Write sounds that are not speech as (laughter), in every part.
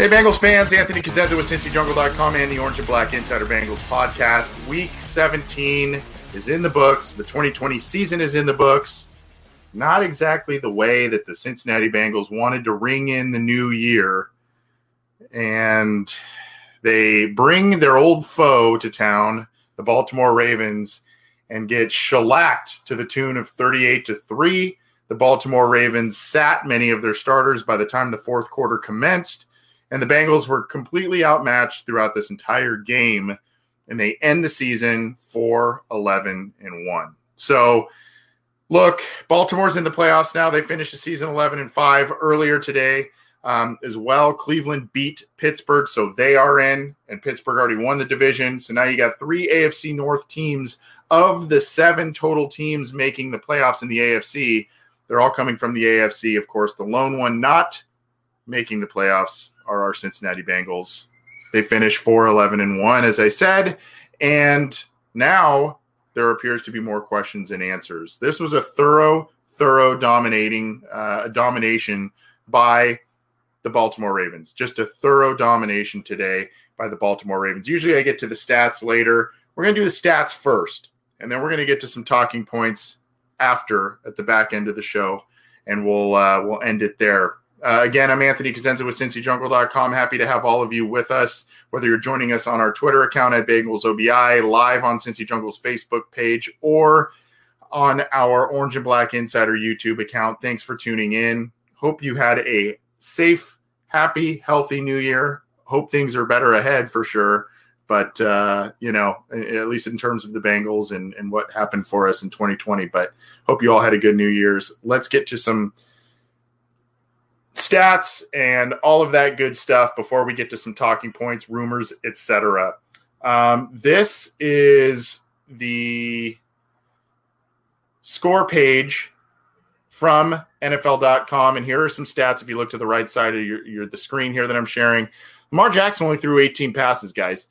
Hey, Bengals fans, Anthony Cosenza with CincyJungle.com and the Orange and Black Insider Bengals podcast. Week 17 is in the books. The 2020 season is in the books. Not exactly the way that the Cincinnati Bengals wanted to ring in the new year. And they bring their old foe to town, the Baltimore Ravens, and get shellacked to the tune of 38 to 3. The Baltimore Ravens sat many of their starters by the time the fourth quarter commenced and the Bengals were completely outmatched throughout this entire game. And they end the season 4 11 and 1. So, look, Baltimore's in the playoffs now. They finished the season 11 and 5 earlier today um, as well. Cleveland beat Pittsburgh, so they are in, and Pittsburgh already won the division. So now you got three AFC North teams of the seven total teams making the playoffs in the AFC. They're all coming from the AFC, of course. The lone one not making the playoffs are our Cincinnati Bengals. They finished 4 11 and 1, as I said. And now there appears to be more questions and answers. This was a thorough, thorough dominating uh, domination by the Baltimore Ravens. Just a thorough domination today by the Baltimore Ravens. Usually I get to the stats later. We're going to do the stats first, and then we're going to get to some talking points after at the back end of the show, and we'll uh, we'll end it there. Uh, again, I'm Anthony Cosenza with CincyJungle.com. Happy to have all of you with us, whether you're joining us on our Twitter account at BengalsOBI, live on Cincy Jungle's Facebook page, or on our Orange and Black Insider YouTube account. Thanks for tuning in. Hope you had a safe, happy, healthy new year. Hope things are better ahead for sure. But, uh, you know, at least in terms of the Bengals and, and what happened for us in 2020. But hope you all had a good New Year's. Let's get to some – stats and all of that good stuff before we get to some talking points, rumors, etc. Um, this is the score page from NFL.com, and here are some stats. If you look to the right side of your, your the screen here that I'm sharing, Lamar Jackson only threw 18 passes, guys.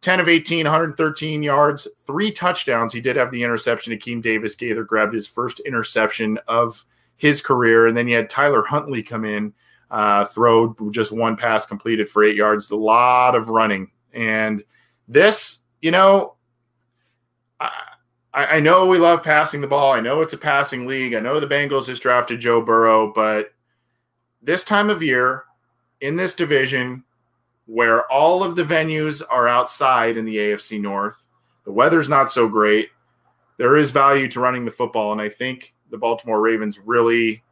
10 of 18, 113 yards, three touchdowns. He did have the interception. Akeem Davis Gaither grabbed his first interception of his career. And then you had Tyler Huntley come in, uh, throw just one pass completed for eight yards, a lot of running. And this, you know, I, I know we love passing the ball. I know it's a passing league. I know the Bengals just drafted Joe Burrow, but this time of year in this division, where all of the venues are outside in the AFC North, the weather's not so great. There is value to running the football, and I think the Baltimore Ravens really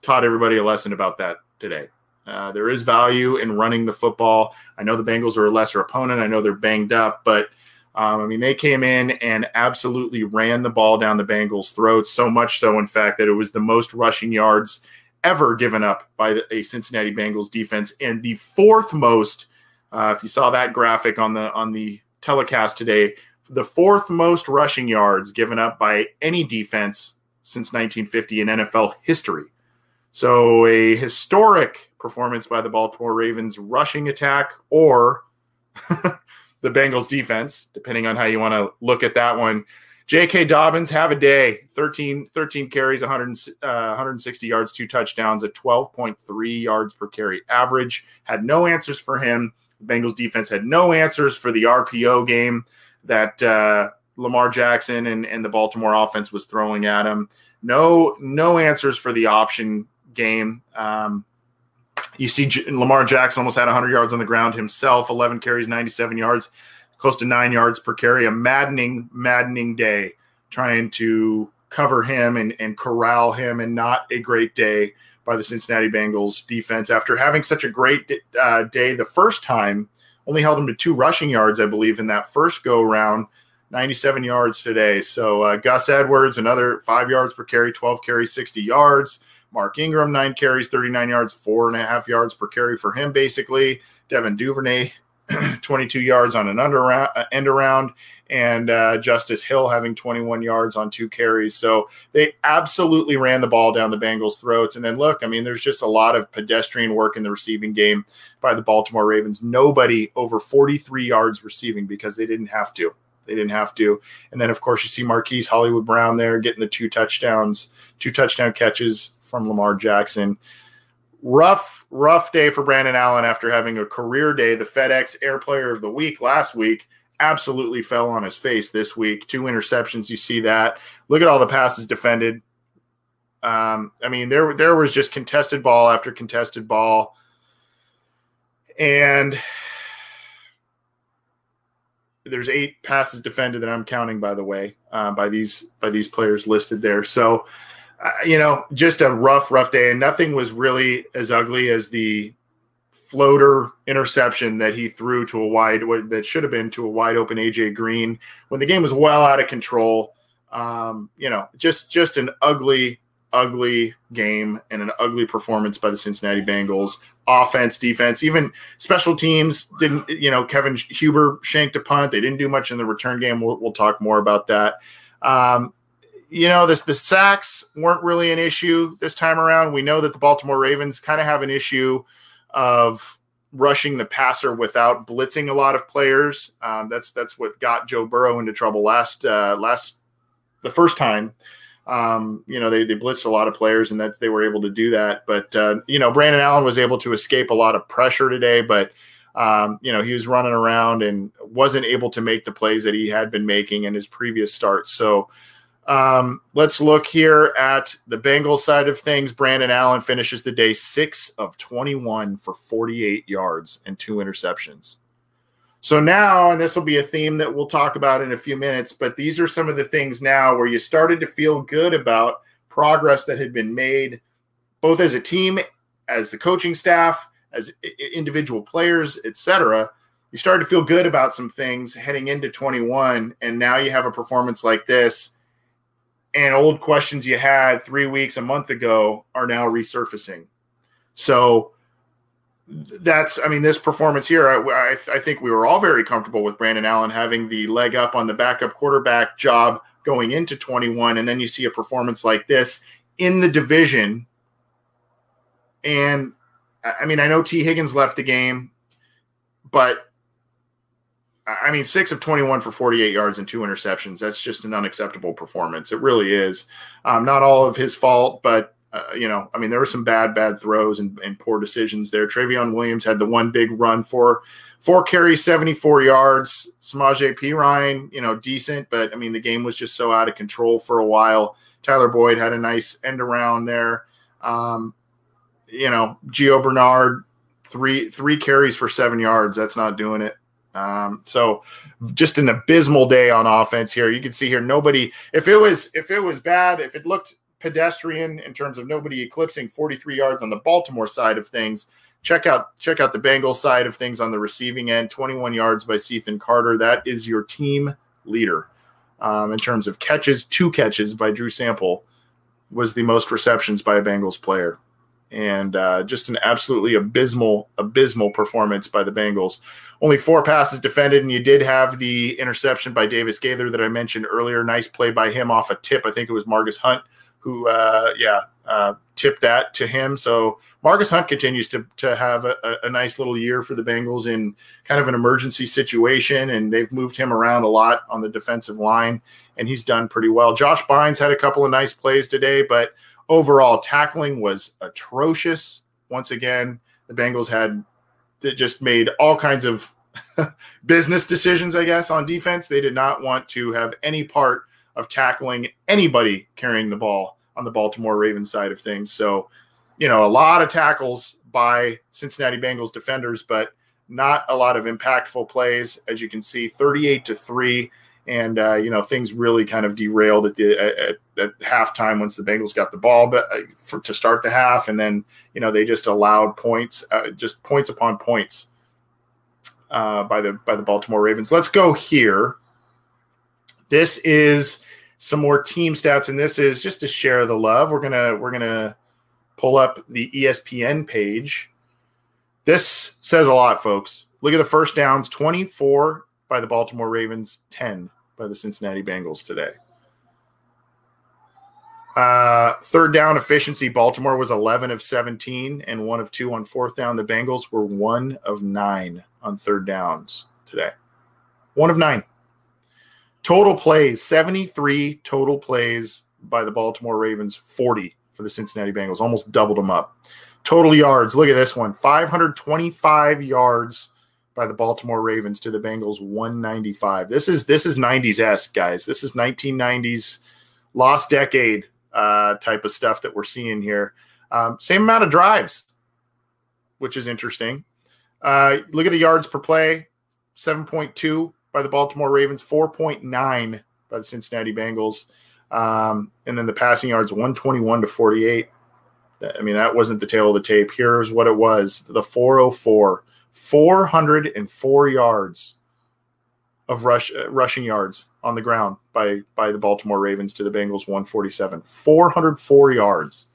taught everybody a lesson about that today. Uh, there is value in running the football. I know the Bengals are a lesser opponent. I know they're banged up, but um, I mean, they came in and absolutely ran the ball down the Bengals' throats. So much so, in fact, that it was the most rushing yards ever given up by the, a Cincinnati Bengals defense, and the fourth most. Uh, if you saw that graphic on the on the telecast today, the fourth most rushing yards given up by any defense since 1950 in NFL history. So, a historic performance by the Baltimore Ravens rushing attack or (laughs) the Bengals defense, depending on how you want to look at that one. J.K. Dobbins have a day 13, 13 carries, 100, uh, 160 yards, two touchdowns, at 12.3 yards per carry average. Had no answers for him. The Bengals defense had no answers for the RPO game that uh, Lamar Jackson and, and the Baltimore offense was throwing at him. No, no answers for the option game. Um, you see, J- Lamar Jackson almost had 100 yards on the ground himself, 11 carries, 97 yards, close to nine yards per carry. A maddening, maddening day trying to cover him and, and corral him, and not a great day by the Cincinnati Bengals defense after having such a great uh, day the first time. Only held him to two rushing yards, I believe, in that first go round. 97 yards today. So uh, Gus Edwards, another five yards per carry, 12 carries, 60 yards. Mark Ingram, nine carries, 39 yards, four and a half yards per carry for him, basically. Devin Duvernay, (clears throat) 22 yards on an under uh, end around, and uh, Justice Hill having 21 yards on two carries. So they absolutely ran the ball down the Bengals' throats. And then look, I mean, there's just a lot of pedestrian work in the receiving game by the Baltimore Ravens. Nobody over 43 yards receiving because they didn't have to. They didn't have to. And then, of course, you see Marquise Hollywood Brown there getting the two touchdowns, two touchdown catches from Lamar Jackson. Rough, rough day for Brandon Allen after having a career day. The FedEx Air Player of the Week last week absolutely fell on his face this week. Two interceptions. You see that. Look at all the passes defended. Um, I mean, there there was just contested ball after contested ball, and there's eight passes defended that I'm counting, by the way, uh, by these by these players listed there. So uh, you know, just a rough, rough day, and nothing was really as ugly as the floater interception that he threw to a wide that should have been to a wide open AJ Green when the game was well out of control. Um, you know, just just an ugly, ugly game and an ugly performance by the Cincinnati Bengals. Offense, defense, even special teams didn't. You know, Kevin Huber shanked a punt. They didn't do much in the return game. We'll, we'll talk more about that. Um, you know, this the sacks weren't really an issue this time around. We know that the Baltimore Ravens kind of have an issue of rushing the passer without blitzing a lot of players. Um, that's that's what got Joe Burrow into trouble last uh, last the first time. Um, you know, they, they blitzed a lot of players and that they were able to do that. But uh, you know, Brandon Allen was able to escape a lot of pressure today, but um, you know, he was running around and wasn't able to make the plays that he had been making in his previous starts. So um, let's look here at the Bengals side of things. Brandon Allen finishes the day six of 21 for 48 yards and two interceptions. So now, and this will be a theme that we'll talk about in a few minutes, but these are some of the things now where you started to feel good about progress that had been made, both as a team, as the coaching staff, as individual players, etc. You started to feel good about some things heading into 21, and now you have a performance like this and old questions you had three weeks, a month ago are now resurfacing. So that's, I mean, this performance here, I, I, think we were all very comfortable with Brandon Allen having the leg up on the backup quarterback job going into 21. And then you see a performance like this in the division. And I mean, I know Tee Higgins left the game, but I mean, six of 21 for 48 yards and two interceptions. That's just an unacceptable performance. It really is. Um, not all of his fault, but, uh, you know, I mean, there were some bad, bad throws and, and poor decisions there. Trayveon Williams had the one big run for four carries, 74 yards. Samaje Perine, you know, decent, but I mean, the game was just so out of control for a while. Tyler Boyd had a nice end around there. Um, you know, Gio Bernard, three three carries for seven yards. That's not doing it. Um, so just an abysmal day on offense here. You can see here nobody if it was if it was bad, if it looked pedestrian in terms of nobody eclipsing 43 yards on the Baltimore side of things, check out check out the Bengals side of things on the receiving end. 21 yards by Cethan Carter. That is your team leader. Um, in terms of catches, two catches by Drew Sample was the most receptions by a Bengals player and uh, just an absolutely abysmal, abysmal performance by the Bengals. Only four passes defended, and you did have the interception by Davis Gaither that I mentioned earlier. Nice play by him off a tip. I think it was Margus Hunt who, uh, yeah, uh, tipped that to him. So Margus Hunt continues to to have a, a, nice little year for the Bengals in kind of an emergency situation, and they've moved him around a lot on the defensive line, and he's done pretty well. Josh Bynes had a couple of nice plays today, but overall tackling was atrocious. Once again, the Bengals had that just made all kinds of (laughs) business decisions, I guess, on defense. They did not want to have any part of tackling anybody carrying the ball on the Baltimore Ravens side of things. So, you know, a lot of tackles by Cincinnati Bengals defenders, but not a lot of impactful plays. As you can see, 38 to 3 and uh, you know things really kind of derailed at the at, at halftime once the Bengals got the ball, but uh, for, to start the half, and then you know they just allowed points, uh, just points upon points uh, by the by the Baltimore Ravens. Let's go here. This is some more team stats, and this is just to share the love. We're gonna we're gonna pull up the ESPN page. This says a lot, folks. Look at the first downs: twenty-four by the Baltimore Ravens, 10 by the Cincinnati Bengals today. Uh, third down efficiency, Baltimore was 11 of 17 and one of two on fourth down. The Bengals were one of nine on third downs today. One of nine. Total plays, 73 total plays by the Baltimore Ravens, 40 for the Cincinnati Bengals, almost doubled them up. Total yards, look at this one 525 yards by the Baltimore Ravens to the Bengals 195. This is this is 90s esque, guys. This is 1990s lost decade uh, type of stuff that we're seeing here. Um, same amount of drives, which is interesting. Uh, look at the yards per play 7.2 by the Baltimore Ravens, 4.9 by the Cincinnati Bengals. Um, and then the passing yards 121 to 48. I mean, that wasn't the tail of the tape. Here's what it was the 404 404 yards of rush uh, rushing yards on the ground by by the Baltimore Ravens to the Bengals 147. 404 yards.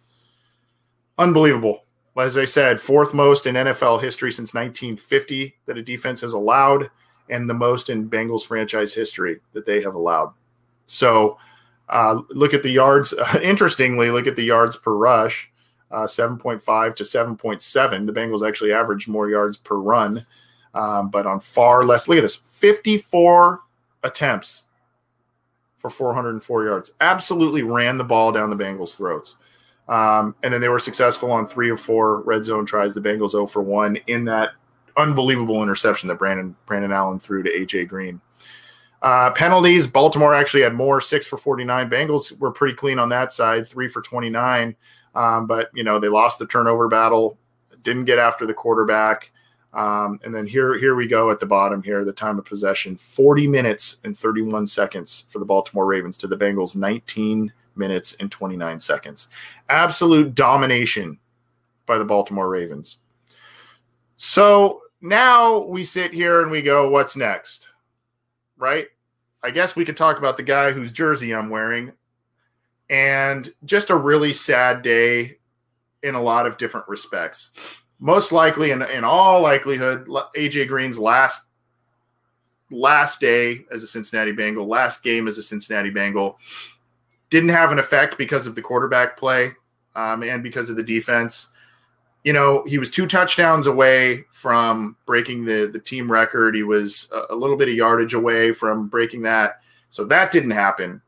Unbelievable. As I said, fourth most in NFL history since 1950 that a defense has allowed and the most in Bengals franchise history that they have allowed. So, uh, look at the yards. (laughs) Interestingly, look at the yards per rush uh, 7.5 to 7.7. The Bengals actually averaged more yards per run, um, but on far less. Look at this 54 attempts for 404 yards. Absolutely ran the ball down the Bengals' throats. Um, and then they were successful on three or four red zone tries. The Bengals 0 for 1 in that unbelievable interception that Brandon Brandon Allen threw to AJ Green. Uh, penalties, Baltimore actually had more, six for 49. Bengals were pretty clean on that side, three for 29. Um, but you know they lost the turnover battle, didn't get after the quarterback, um, and then here here we go at the bottom here. The time of possession: forty minutes and thirty one seconds for the Baltimore Ravens to the Bengals, nineteen minutes and twenty nine seconds. Absolute domination by the Baltimore Ravens. So now we sit here and we go, what's next? Right? I guess we could talk about the guy whose jersey I'm wearing and just a really sad day in a lot of different respects. Most likely, in, in all likelihood, AJ Green's last last day as a Cincinnati Bengal, last game as a Cincinnati Bengal, didn't have an effect because of the quarterback play um, and because of the defense. You know, he was two touchdowns away from breaking the the team record. He was a, a little bit of yardage away from breaking that. So that didn't happen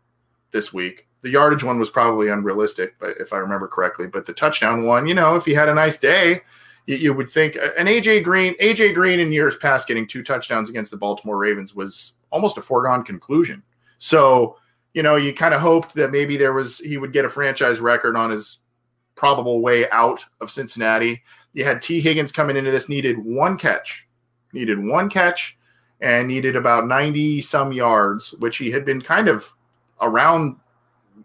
this week the yardage one was probably unrealistic, but if I remember correctly. But the touchdown one, you know, if he had a nice day, you, you, would think an AJ Green, AJ Green in years past getting two touchdowns against the Baltimore Ravens was almost a foregone conclusion. So, you know, you kind of hoped that maybe there was he would get a franchise record on his probable way out of Cincinnati. You had Tee Higgins coming into this needed one catch, needed one catch, and needed about 90 some yards, which he had been kind of around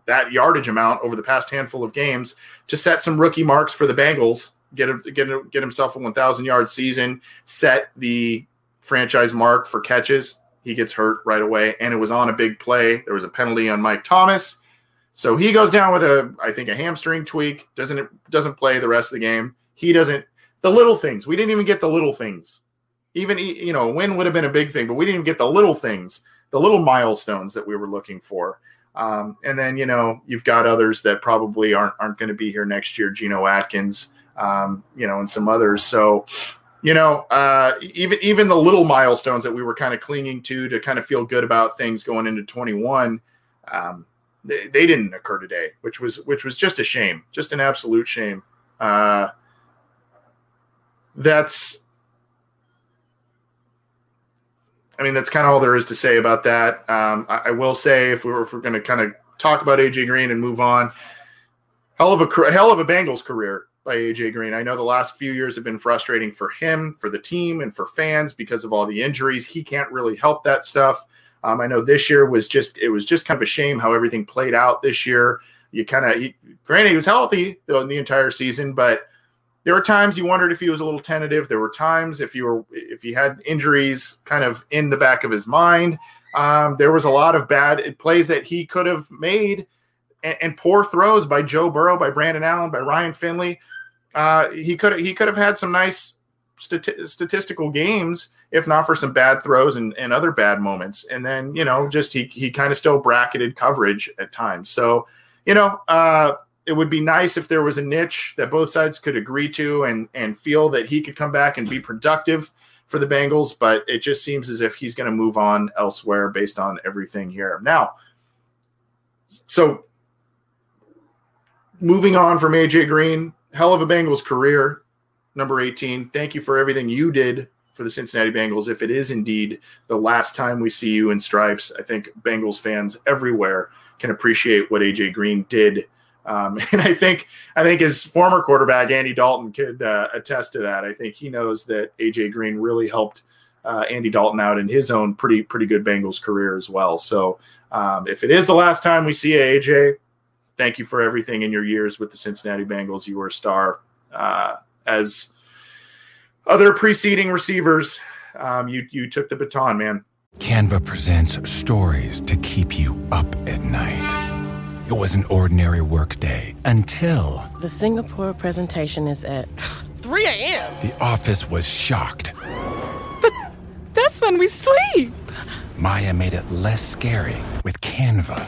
that yardage amount over the past handful of games to set some rookie marks for the Bengals, get get get himself a 1,000 yard season, set the franchise mark for catches. He gets hurt right away, and it was on a big play. There was a penalty on Mike Thomas, so he goes down with a I think a hamstring tweak. Doesn't doesn't play the rest of the game. He doesn't. The little things we didn't even get the little things. Even you know, win would have been a big thing, but we didn't even get the little things, the little milestones that we were looking for. Um, and then you know you've got others that probably aren't aren't going to be here next year. Geno Atkins, um, you know, and some others. So you know, uh, even even the little milestones that we were kind of clinging to to kind of feel good about things going into 21, um, they, they, didn't occur today, which was which was just a shame, just an absolute shame. Uh, that's I mean, that's kind of all there is to say about that. Um, I, I, will say, if we were, we're going to kind of talk about AJ Green and move on, hell of a hell of a Bengals career by AJ Green. I know the last few years have been frustrating for him, for the team, and for fans because of all the injuries. He can't really help that stuff. Um, I know this year was just it was just kind of a shame how everything played out this year. You kind of granted he was healthy in the entire season, but there were times you wondered if he was a little tentative. There were times if you were if he had injuries kind of in the back of his mind. Um, there was a lot of bad plays that he could have made and, and, poor throws by Joe Burrow, by Brandon Allen, by Ryan Finley. Uh, he could he could have had some nice stati- statistical games if not for some bad throws and, and other bad moments. And then you know just he he kind of still bracketed coverage at times. So you know. Uh, it would be nice if there was a niche that both sides could agree to and and feel that he could come back and be productive for the Bengals, but it just seems as if he's going to move on elsewhere based on everything here. Now, so moving on from AJ Green, hell of a Bengals career, number 18. Thank you for everything you did for the Cincinnati Bengals. If it is indeed the last time we see you in stripes, I think Bengals fans everywhere can appreciate what AJ Green did um, (laughs) and I think I think his former quarterback Andy Dalton could uh, attest to that. I think he knows that AJ Green really helped uh, Andy Dalton out in his own pretty pretty good Bengals career as well. So um, if it is the last time we see AJ, thank you for everything in your years with the Cincinnati Bengals. You were a star uh, as other preceding receivers. Um, you you took the baton, man. Canva presents stories to keep you up at night. It was an ordinary workday until. The Singapore presentation is at (sighs) 3 a.m. The office was shocked. But that's when we sleep. Maya made it less scary with Canva.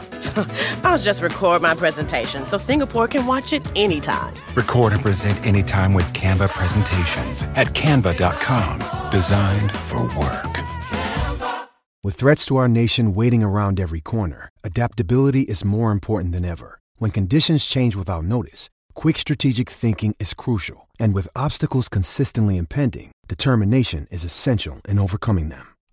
(laughs) I'll just record my presentation so Singapore can watch it anytime. Record and present anytime with Canva presentations at canva.com. Designed for work. With threats to our nation waiting around every corner, adaptability is more important than ever. When conditions change without notice, quick strategic thinking is crucial. And with obstacles consistently impending, determination is essential in overcoming them.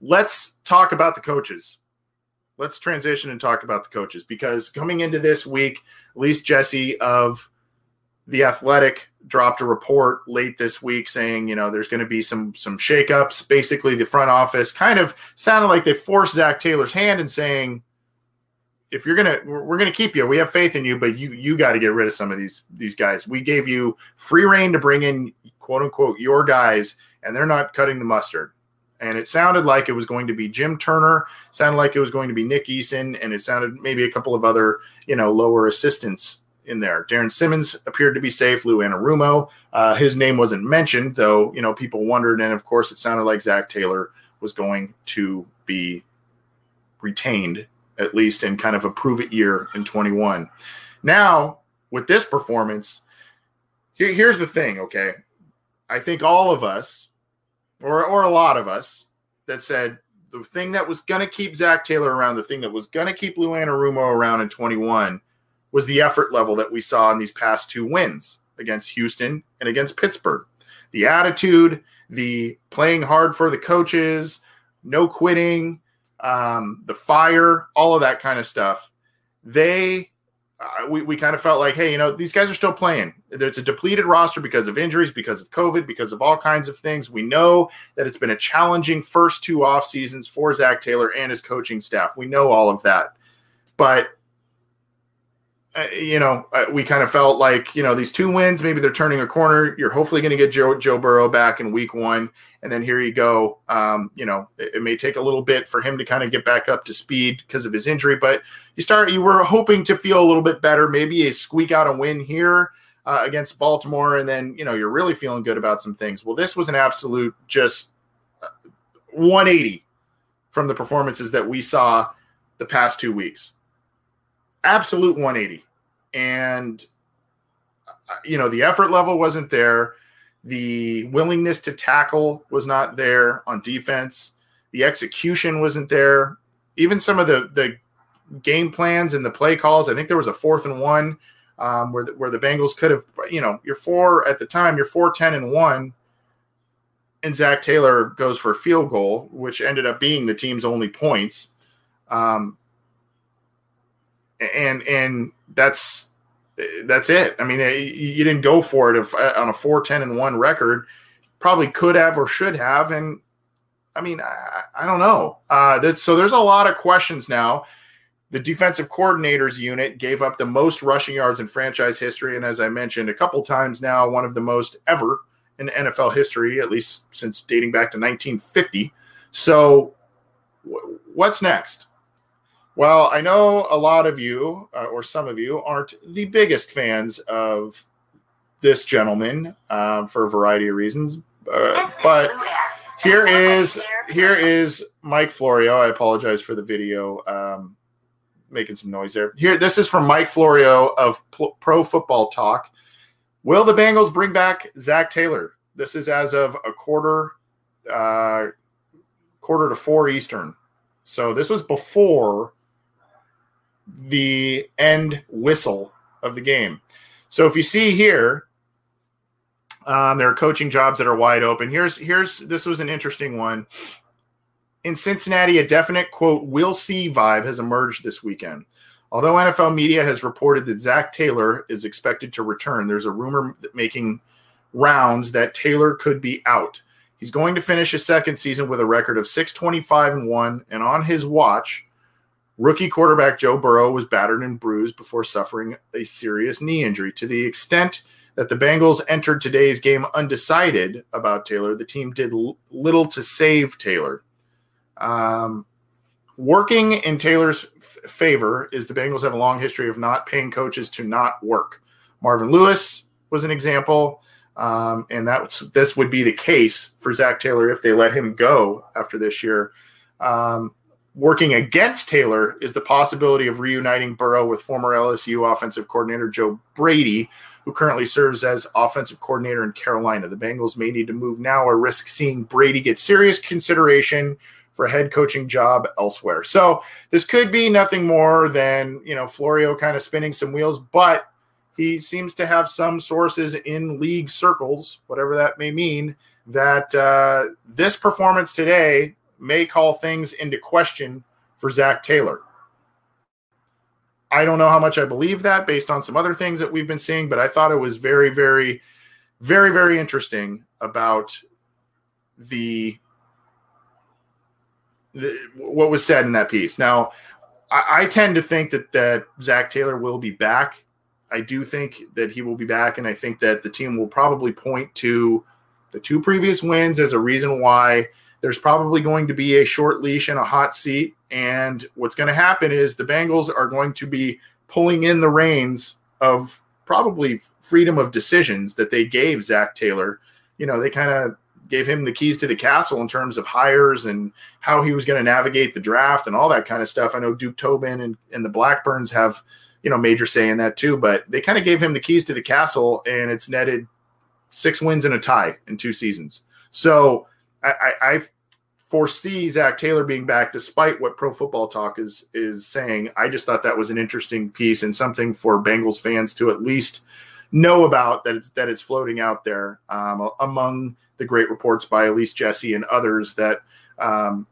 let's talk about the coaches. Let's transition and talk about the coaches because coming into this week, at least Jesse of the Athletic dropped a report late this week saying, you know, there's going to be some some shakeups. Basically, the front office kind of sounded like they forced Zac Taylor's hand and saying, if you're gonna, we're gonna keep you. We have faith in you, but you you got to get rid of some of these these guys. We gave you free reign to bring in quote unquote your guys, and they're not cutting the mustard and it sounded like it was going to be Jim Turner, sounded like it was going to be Nick Eason, and it sounded maybe a couple of other, you know, lower assistants in there. Darrin Simmons appeared to be safe. Lou Anarumo, uh, his name wasn't mentioned, though, you know, people wondered. And of course, it sounded like Zac Taylor was going to be retained, at least in kind of a prove it year in 21. Now, with this performance, here, here's the thing, okay? I think all of us, or or a lot of us that said the thing that was going to keep Zac Taylor around, the thing that was going to keep Lou Anarumo around in 21 was the effort level that we saw in these past two wins against Houston and against Pittsburgh. The attitude, the playing hard for the coaches, no quitting, um, the fire, all of that kind of stuff. They uh, we, we kind of felt like, hey, you know, these guys are still playing. It's a depleted roster because of injuries, because of COVID, because of all kinds of things. We know that it's been a challenging first two off seasons for Zac Taylor and his coaching staff. We know all of that. But uh, you know, uh, we kind of felt like, you know, these two wins, maybe they're turning a corner. You're hopefully going to get Joe, Joe Burrow back in week one. And then here you go. Um, you know, it, it, may take a little bit for him to kind of get back up to speed because of his injury, but you start, you were hoping to feel a little bit better, maybe a squeak out a win here uh, against Baltimore. And then, you know, you're really feeling good about some things. Well, this was an absolute just uh, 180 from the performances that we saw the past two weeks. Absolute 180. And, uh, you know, the effort level wasn't there. The willingness to tackle was not there on defense. The execution wasn't there. Even some of the, the game plans and the play calls, I think there was a fourth and one um, where, the, where the Bengals could have, you know, you're four at the time, you're 4 10 and one and Zac Taylor goes for a field goal, which ended up being the team's only points. Um, and and that's that's it. I mean, you didn't go for it if, on a 4-10 and 1 record. Probably could have or should have. And I mean, I, I don't know. Uh, this, so there's a lot of questions now. The defensive coordinators unit gave up the most rushing yards in franchise history. And as I mentioned a couple times now, one of the most ever in NFL history, at least since dating back to 1950. So, w- what's next? Well, I know a lot of you, uh, or some of you, aren't the biggest fans of this gentleman um, for a variety of reasons. Uh, but here is here is Mike Florio. I apologize for the video um, making some noise there. Here, this is from Mike Florio of Pro Football Talk. Will the Bengals bring back Zac Taylor? This is as of a quarter, uh, quarter to four Eastern. So this was before the end whistle of the game. So if you see here, um, there are coaching jobs that are wide open. Here's here's this was an interesting one. In Cincinnati, a definite quote "we'll see" vibe has emerged this weekend. Although NFL media has reported that Zac Taylor is expected to return, there's a rumor making rounds that Taylor could be out. He's going to finish his second season with a record of 625 and 1 and on his watch, rookie quarterback Joe Burrow was battered and bruised before suffering a serious knee injury to the extent that the Bengals entered today's game undecided about Taylor. The team did l- little to save Taylor. Um, working in Taylor's f- favor is the Bengals have a long history of not paying coaches to not work. Marvin Lewis was an example. Um, and that this would be the case for Zac Taylor if they let him go after this year. Um, working against Taylor is the possibility of reuniting Burrow with former LSU offensive coordinator Joe Brady, who currently serves as offensive coordinator in Carolina. The Bengals may need to move now or risk seeing Brady get serious consideration for a head coaching job elsewhere. So this could be nothing more than, you know, Florio kind of spinning some wheels, but he seems to have some sources in league circles, whatever that may mean, that uh, this performance today may call things into question for Zac Taylor. I don't know how much I believe that based on some other things that we've been seeing, but I thought it was very, very, very, very interesting about the, the what was said in that piece. Now, I, I tend to think that that Zac Taylor will be back I do think that he will be back, and I think that the team will probably point to the two previous wins as a reason why there's probably going to be a short leash and a hot seat. And what's going to happen is the Bengals are going to be pulling in the reins of probably freedom of decisions that they gave Zac Taylor. You know, they kind of gave him the keys to the castle in terms of hires and how he was going to navigate the draft and all that kind of stuff. I know Duke Tobin and, and the Blackburns have you know, major say in that too. But they kind of gave him the keys to the castle, and it's netted six wins and a tie in two seasons. So I, I, I foresee Zac Taylor being back, despite what Pro Football Talk is is saying. I just thought that was an interesting piece and something for Bengals fans to at least know about that it's that it's floating out there um, among the great reports by Elise Jesse and others that um,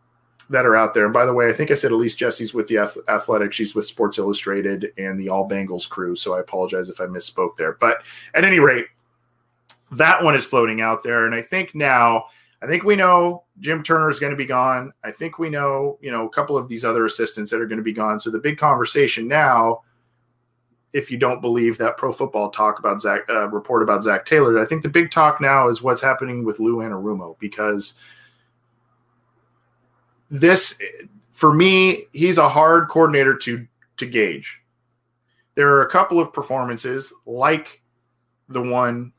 that are out there. And by the way, I think I said Elise Jesse's with the Athletic. She's with Sports Illustrated and the All Bengals crew. So I apologize if I misspoke there. But at any rate, that one is floating out there. And I think now, I think we know Jim Turner is going to be gone. I think we know, you know, a couple of these other assistants that are going to be gone. So the big conversation now, if you don't believe that Pro Football talk about Zac uh, report about Zac Taylor, I think the big talk now is what's happening with Lou Anarumo because – this for me, he's a hard coordinator to to gauge. There are a couple of performances like the one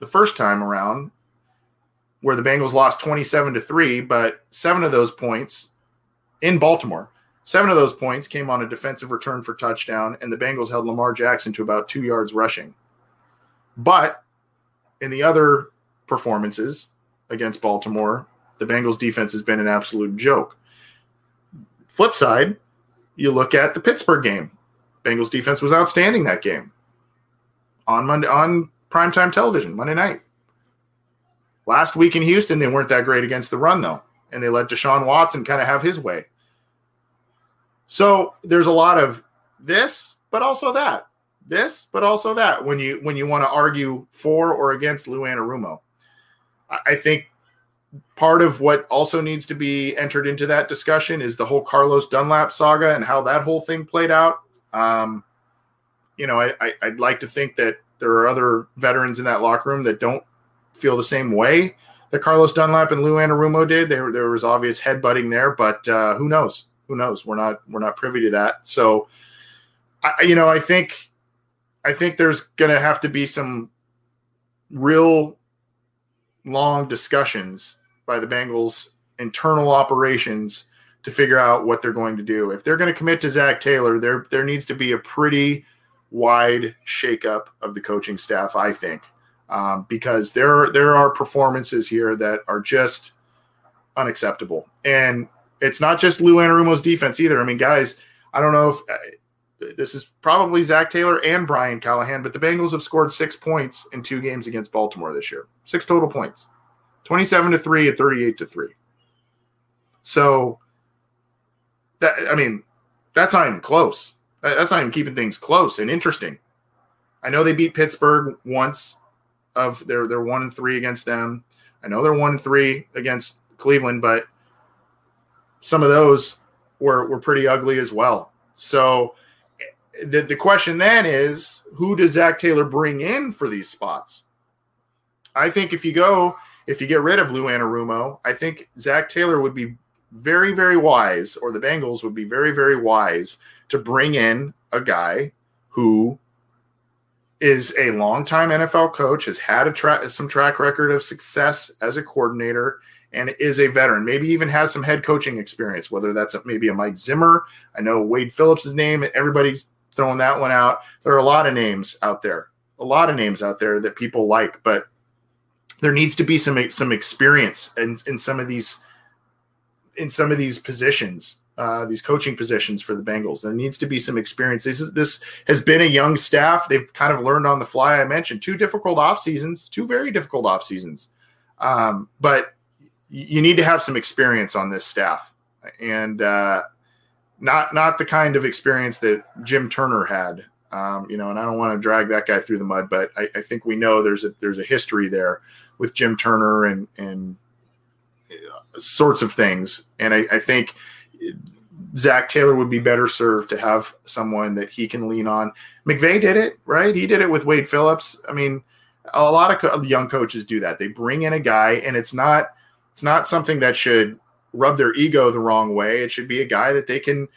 the first time around where the Bengals lost 27 to 3, but seven of those points in Baltimore, seven of those points came on a defensive return for touchdown, and the Bengals held Lamar Jackson to about two yards rushing. But in the other performances against Baltimore, the Bengals defense has been an absolute joke. Flip side, you look at the Pittsburgh game. Bengals defense was outstanding that game on Monday on primetime television, Monday night. Last week in Houston, they weren't that great against the run, though, and they let Deshaun Watson kind of have his way. So there's a lot of this, but also that. This, but also that when you when you want to argue for or against Lou Anarumo. I think part of what also needs to be entered into that discussion is the whole Carlos Dunlap saga and how that whole thing played out. Um, you know, I, I, would like to think that there are other veterans in that locker room that don't feel the same way that Carlos Dunlap and Lou Anarumo did. There, there was obvious headbutting there, but uh, who knows? Who knows? We're not we're not privy to that. So, I, you know, I think I think there's going to have to be some real long discussions by the Bengals internal operations to figure out what they're going to do. If they're going to commit to Zac Taylor, there there needs to be a pretty wide shakeup of the coaching staff, I think, um, because there there are performances here that are just unacceptable, and it's not just Lou Anarumo's defense either. I mean, guys, I don't know if uh, this is probably Zac Taylor and Brian Callahan, but the Bengals have scored six points in two games against Baltimore this year, six total points, twenty-seven to three and thirty-eight to three. So that I mean, that's not even close. That's not even keeping things close and interesting. I know they beat Pittsburgh once. Of they're they're one and three against them. I know they're one and three against Cleveland, but some of those were were pretty ugly as well. So the the question then is, who does Zac Taylor bring in for these spots? I think if you go, if you get rid of Lou Anarumo, I think Zac Taylor would be very, very wise, or the Bengals would be very, very wise to bring in a guy who is a longtime NFL coach, has had a some track record of success as a coordinator, and is a veteran. Maybe even has some head coaching experience, whether that's a, maybe a Mike Zimmer. I know Wade Phillips' name. Everybody's throwing that one out. There are a lot of names out there, a lot of names out there that people like, but there needs to be some some experience in, in some of these in some of these positions, uh, these coaching positions for the Bengals. There needs to be some experience. This is this has been a young staff. They've kind of learned on the fly. I mentioned two difficult off seasons, two very difficult off seasons, um, but you need to have some experience on this staff, and uh, not not the kind of experience that Jim Turner had. Um, you know, and I don't want to drag that guy through the mud, but I, I think we know there's a there's a history there with Jim Turner and and sorts of things. And I, I think Zac Taylor would be better served to have someone that he can lean on. McVay did it, right? He did it with Wade Phillips. I mean, a lot of co- young coaches do that. They bring in a guy, and it's not it's not something that should rub their ego the wrong way. It should be a guy that they can,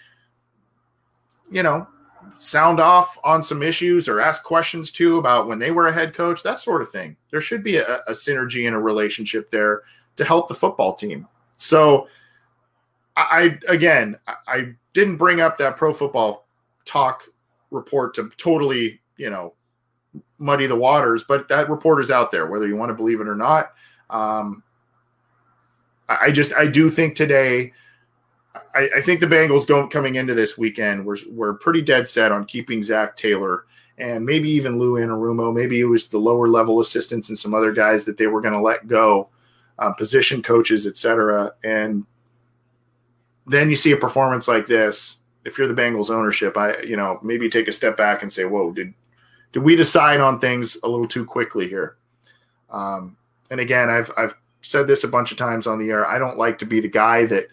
you know, sound off on some issues or ask questions to about when they were a head coach, that sort of thing. There should be a, a synergy and a relationship there to help the football team. So, I again, I didn't bring up that pro football talk report to totally, you know, muddy the waters, but that report is out there, whether you want to believe it or not. Um, I just, I do think today, I, I think the Bengals going coming into this weekend were were pretty dead set on keeping Zac Taylor and maybe even Lou Anarumo. Maybe it was the lower level assistants and some other guys that they were going to let go um, position coaches, etc. And then you see a performance like this. If you're the Bengals ownership, I you know maybe take a step back and say, "Whoa, did did we decide on things a little too quickly here?" Um, and again, I've I've said this a bunch of times on the air. I don't like to be the guy that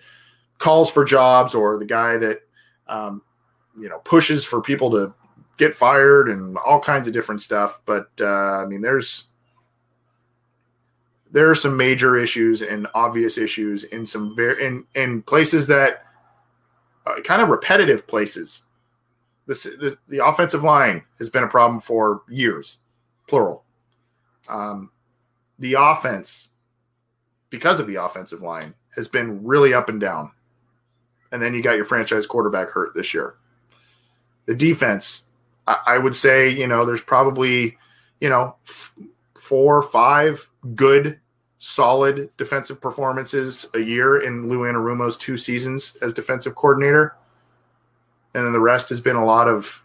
calls for jobs or the guy that um, you know pushes for people to get fired and all kinds of different stuff. But uh, I mean, there's there are some major issues and obvious issues in some very in in places that uh, kind of repetitive places. This, this, the offensive line has been a problem for years, plural. Um, the offense because of the offensive line, has been really up and down. And then you got your franchise quarterback hurt this year. The defense, I, I would say, you know, there's probably, you know, f- four, five good, solid defensive performances a year in Lou Anarumo's two seasons as defensive coordinator. And then the rest has been a lot of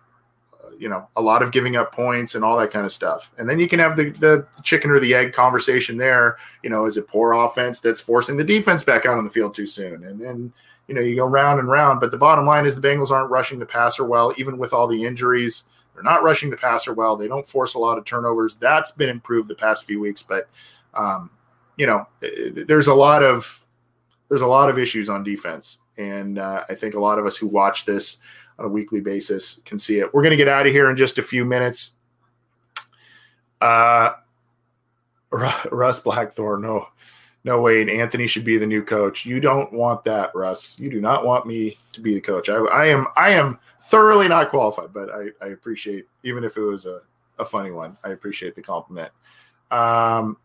you know a lot of giving up points and all that kind of stuff. And then you can have the the chicken or the egg conversation there. You know is it poor offense that's forcing the defense back out on the field too soon? And then you know you go round and round but the bottom line is the bengals aren't rushing the passer well even with all the injuries. They're not rushing the passer well. They don't force a lot of turnovers. That's been improved the past few weeks but um, you know there's a lot of there's a lot of issues on defense and uh, i think a lot of us who watch this on a weekly basis can see it. We're going to get out of here in just a few minutes. Uh, Russ Blackthorn, no, no way. Anthony should be the new coach. You don't want that, Russ. You do not want me to be the coach. I, I am, I am thoroughly not qualified, but I, I appreciate, even if it was a, a funny one, I appreciate the compliment. Um,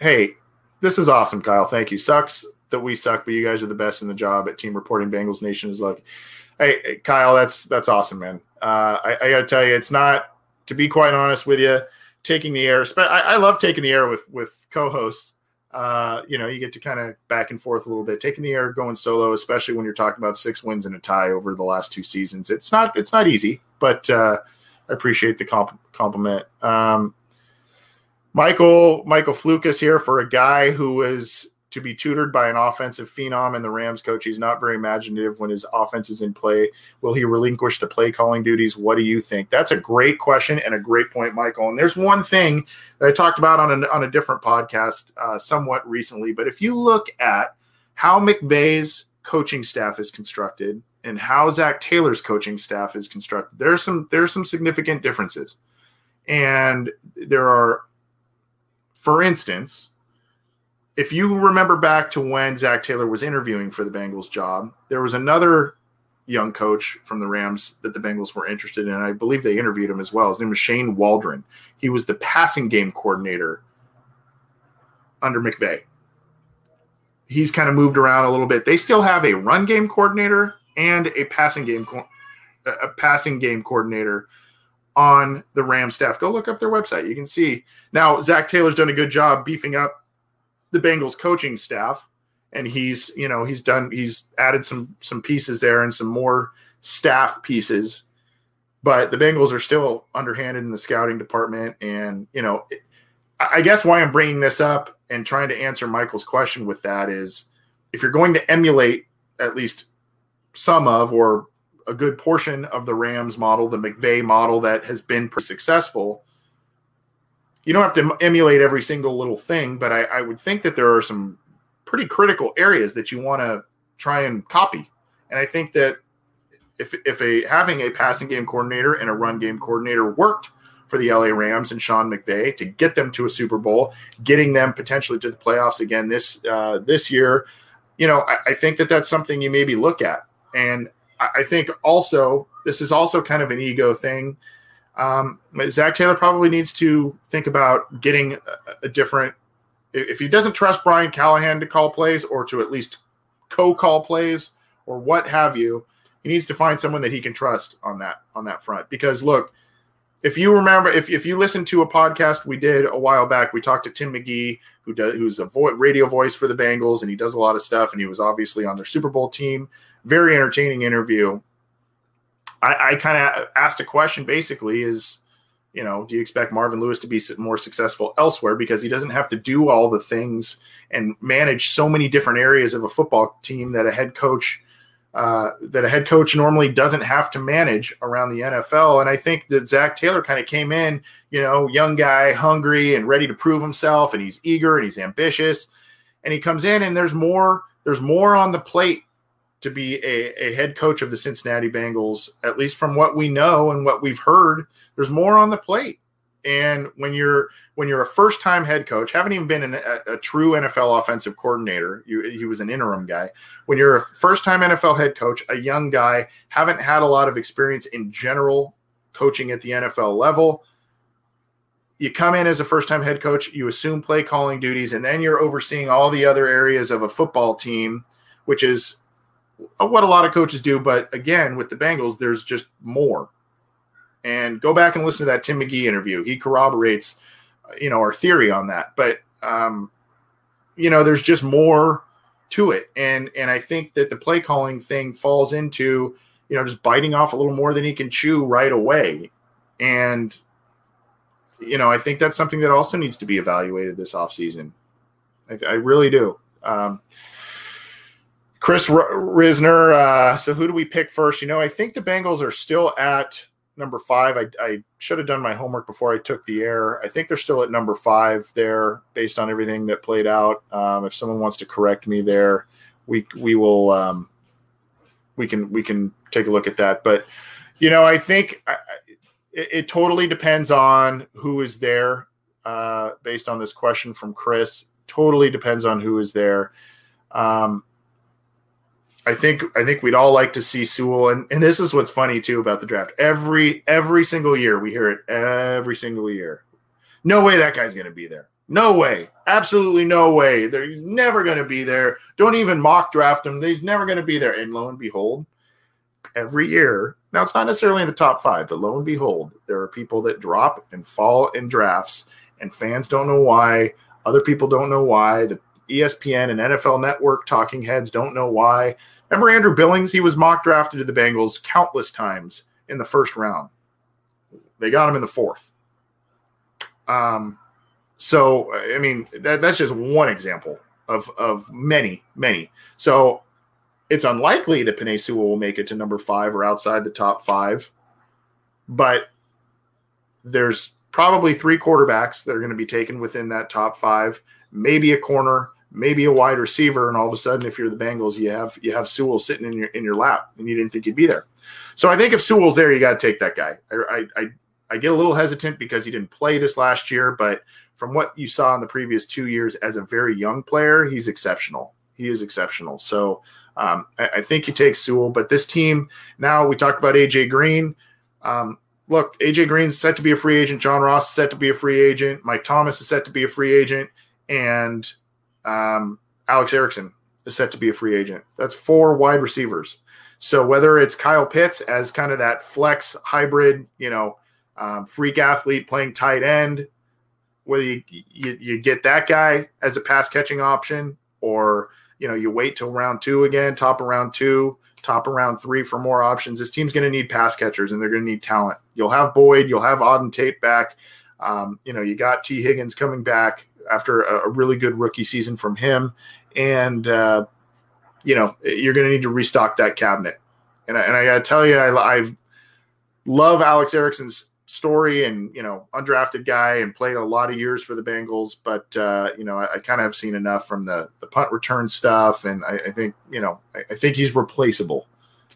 hey, this is awesome, Kyle. Thank you. Sucks that we suck, but you guys are the best in the job at team reporting. Bengals Nation is like, hey, Kyle, that's that's awesome, man. Uh, I, I got to tell you, it's not to be quite honest with you, taking the air. I, I love taking the air with with co-hosts. Uh, you know, you get to kind of back and forth a little bit, taking the air, going solo, especially when you're talking about six wins and a tie over the last two seasons. It's not it's not easy, but uh, I appreciate the comp- compliment. Um, Michael Michael Flukas here for a guy who was to be tutored by an offensive phenom in the Rams coach. He's not very imaginative when his offense is in play. Will he relinquish the play calling duties? What do you think? That's a great question and a great point, Michael. And there's one thing that I talked about on a, on a different podcast uh, somewhat recently. But if you look at how McVay's coaching staff is constructed and how Zac Taylor's coaching staff is constructed, there's some there's some significant differences. And there are, for instance, if you remember back to when Zac Taylor was interviewing for the Bengals job, there was another young coach from the Rams that the Bengals were interested in. I believe they interviewed him as well. His name was Shane Waldron. He was the passing game coordinator under McVay. He's kind of moved around a little bit. They still have a run game coordinator and a passing game co- a passing game coordinator on the Ram staff. Go look up their website. You can see. Now Zac Taylor's done a good job beefing up the Bengals coaching staff, and he's you know he's done he's added some some pieces there and some more staff pieces, but the Bengals are still underhanded in the scouting department, and you know I guess why I'm bringing this up and trying to answer Michael's question with that is if you're going to emulate at least some of or a good portion of the Rams model, the McVay model that has been pretty successful, you don't have to emulate every single little thing, but I, I would think that there are some pretty critical areas that you want to try and copy. And I think that if if a having a passing game coordinator and a run game coordinator worked for the LA Rams and Sean McVay to get them to a Super Bowl, getting them potentially to the playoffs again this uh, this year, you know, I, I, think that that's something you maybe look at. And I, think also this is also kind of an ego thing. Um, Zac Taylor probably needs to think about getting a, a, different. If he doesn't trust Brian Callahan to call plays or to at least co-call plays or what have you, he needs to find someone that he can trust on that on that front. Because look, if you remember, if, if you listen to a podcast we did a while back, we talked to Tim McGee, who does who's a vo- radio voice for the Bengals, and he does a lot of stuff, and he was obviously on their Super Bowl team. Very entertaining interview. I, I kind of asked a question basically is, you know, do you expect Marvin Lewis to be more successful elsewhere because he doesn't have to do all the things and manage so many different areas of a football team that a head coach uh, that a head coach normally doesn't have to manage around the NFL. And I think that Zac Taylor kind of came in, you know, young guy, hungry and ready to prove himself, and he's eager and he's ambitious, and he comes in and there's more there's more on the plate to be a, a head coach of the Cincinnati Bengals, at least from what we know and what we've heard, there's more on the plate. And when you're when you're a first time head coach, haven't even been an, a, a, true NFL offensive coordinator, you, he was an interim guy. When you're a first time NFL head coach, a young guy, haven't had a lot of experience in general coaching at the NFL level, you come in as a first time head coach, you assume play calling duties, and then you're overseeing all the other areas of a football team, which is what a lot of coaches do. But again, with the Bengals, there's just more. And go back and listen to that Tim McGee interview. He corroborates, you know, our theory on that. But um, you know, there's just more to it. And and I think that the play calling thing falls into, you know, just biting off a little more than he can chew right away. And you know, I think that's something that also needs to be evaluated this offseason. I, I really do. Um, Chris R- Risner. Uh, so who do we pick first? You know, I think the Bengals are still at number five. I, I should have done my homework before I took the air. I think they're still at number five there, based on everything that played out. Um, if someone wants to correct me there, we we will um, we can we can take a look at that. But you know, I think I, it, it, totally depends on who is there. Uh, based on this question from Chris, totally depends on who is there. Um, I think I think we'd all like to see Sewell, and, and this is what's funny too about the draft. Every every single year we hear it every single year. No way that guy's going to be there. No way. Absolutely no way. There, he's never going to be there. Don't even mock draft him. He's never going to be there. And lo and behold, every year. Now it's not necessarily in the top five, but lo and behold, there are people that drop and fall in drafts, and fans don't know why. Other people don't know why. The ESPN and NFL Network talking heads don't know why. Remember Andrew Billings? He was mock drafted to the Bengals countless times in the first round. They got him in the fourth. Um, so I mean that, that's just one example of of many, many. So it's unlikely that Penei will make it to number five or outside the top five, but there's probably three quarterbacks that are going to be taken within that top five, maybe a corner, maybe a wide receiver, and all of a sudden, if you're the Bengals, you have you have Sewell sitting in your in your lap, and you didn't think he'd be there. So I think if Sewell's there, you got to take that guy. I, I I get a little hesitant because he didn't play this last year, but from what you saw in the previous two years as a very young player, he's exceptional. He is exceptional. So um, I, I, think you take Sewell, but this team now we talked about AJ Green. Um, look, AJ Green's set to be a free agent. John Ross is set to be a free agent. Mike Thomas is set to be a free agent, and um, Alex Erickson is set to be a free agent. That's four wide receivers. So whether it's Kyle Pitts as kind of that flex hybrid, you know, um, freak athlete playing tight end, whether you, you, you get that guy as a pass catching option, or you know you wait till round two again, top of round two, top of round three for more options. This team's going to need pass catchers and they're going to need talent. You'll have Boyd, you'll have Auden Tate back. Um, you know, you got Tee Higgins coming back after a, really good rookie season from him. And, uh, you know, you're going to need to restock that cabinet. And I, and I got to tell you, I, I love Alex Erickson's story and, you know, undrafted guy and played a lot of years for the Bengals. But, uh, you know, I, I kind of have seen enough from the, the punt return stuff. And I, I think, you know, I, I think he's replaceable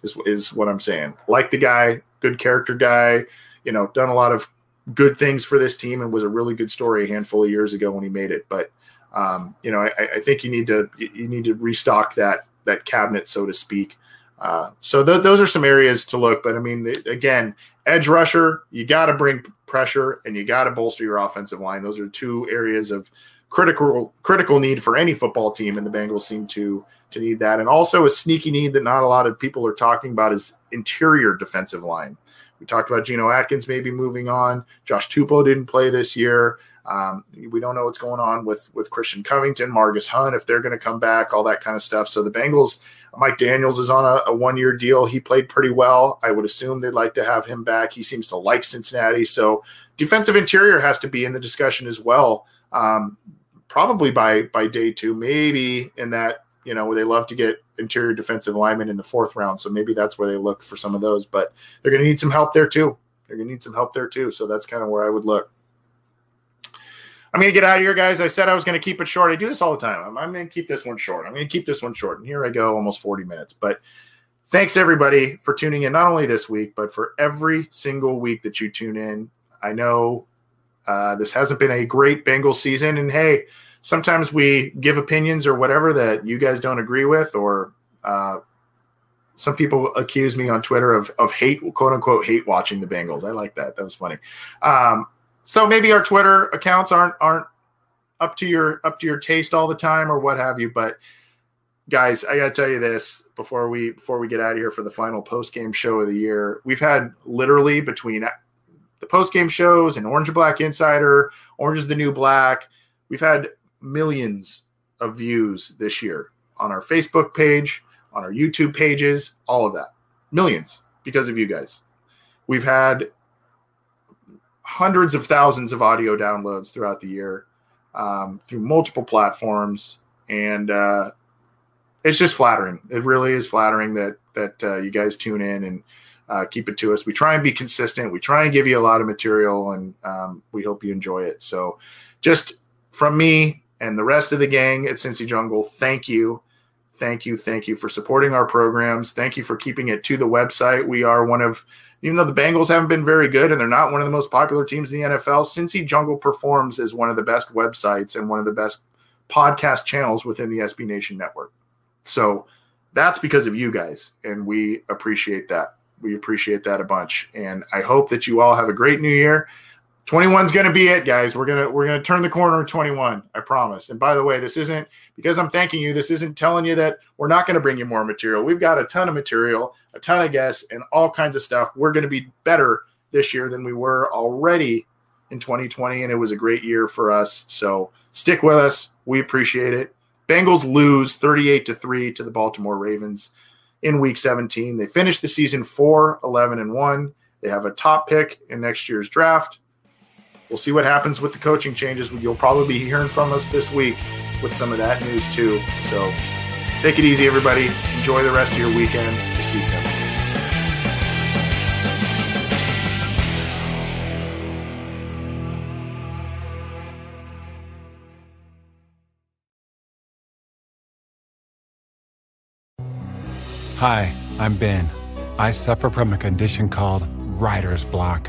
is, is what I'm saying. Like the guy, good character guy, you know, done a lot of good things for this team and was a really good story a handful of years ago when he made it. But um, you know, I, I, think you need to you need to restock that that cabinet, so to speak. Uh, so th- those are some areas to look. But I mean, again, edge rusher, you got to bring pressure and you got to bolster your offensive line. Those are two areas of critical critical need for any football team, and the Bengals seem to to need that. And also a sneaky need that not a lot of people are talking about is interior defensive line. We talked about Geno Atkins maybe moving on. Josh Tupou didn't play this year. Um, we don't know what's going on with with Christian Covington, Margus Hunt, if they're going to come back, all that kind of stuff. So the Bengals, Mike Daniels is on a, a one year deal. He played pretty well. I would assume they'd like to have him back. He seems to like Cincinnati. So defensive interior has to be in the discussion as well. Um, probably by by day two, maybe in that you know, they love to get interior defensive linemen in the fourth round. So maybe that's where they look for some of those. But they're going to need some help there too. They're going to need some help there too. So that's kind of where I would look. I'm going to get out of here, guys. I said I was going to keep it short. I do this all the time. I'm, I'm going to keep this one short. I'm going to keep this one short. And here I go, almost 40 minutes. But thanks everybody for tuning in, not only this week, but for every single week that you tune in. I know uh, this hasn't been a great Bengals season. And hey, sometimes we give opinions or whatever that you guys don't agree with, or uh, some people accuse me on Twitter of of hate, quote unquote, hate watching the Bengals. I like that. That was funny. Um, so maybe our Twitter accounts aren't aren't up to your up to your taste all the time or what have you. But guys, I gotta tell you this before we before we get out of here for the final post game show of the year. We've had literally between the post game shows and Orange and Black Insider, Orange is the New Black. We've had millions of views this year on our Facebook page, on our YouTube pages, all of that. Millions because of you guys. We've had hundreds of thousands of audio downloads throughout the year um, through multiple platforms, and uh, it's just flattering. It really is flattering that that uh, you guys tune in and uh, keep it to us. We try and be consistent. We try and give you a lot of material, and um, we hope you enjoy it. So, just from me and the rest of the gang at Cincy Jungle, thank you. Thank you, thank you for supporting our programs. Thank you for keeping it to the website. We are one of even though the Bengals haven't been very good and they're not one of the most popular teams in the NFL, Cincy Jungle performs as one of the best websites and one of the best podcast channels within the SB Nation network. So that's because of you guys, and we appreciate that. We appreciate that a bunch, and I hope that you all have a great new year. 21 is going to be it, guys. We're gonna we're gonna turn the corner in 21. I promise. And by the way, this isn't because I'm thanking you. This isn't telling you that we're not going to bring you more material. We've got a ton of material, a ton of guests, and all kinds of stuff. We're going to be better this year than we were already in 2020, and it was a great year for us. So stick with us. We appreciate it. Bengals lose 38 to three to the Baltimore Ravens in Week 17. They finished the season 4 11 and one. They have a top pick in next year's draft we'll see what happens with the coaching changes. You'll probably be hearing from us this week with some of that news too. So take it easy, everybody. Enjoy the rest of your weekend. We'll see you soon. Hi, I'm Ben. I suffer from a condition called writer's block.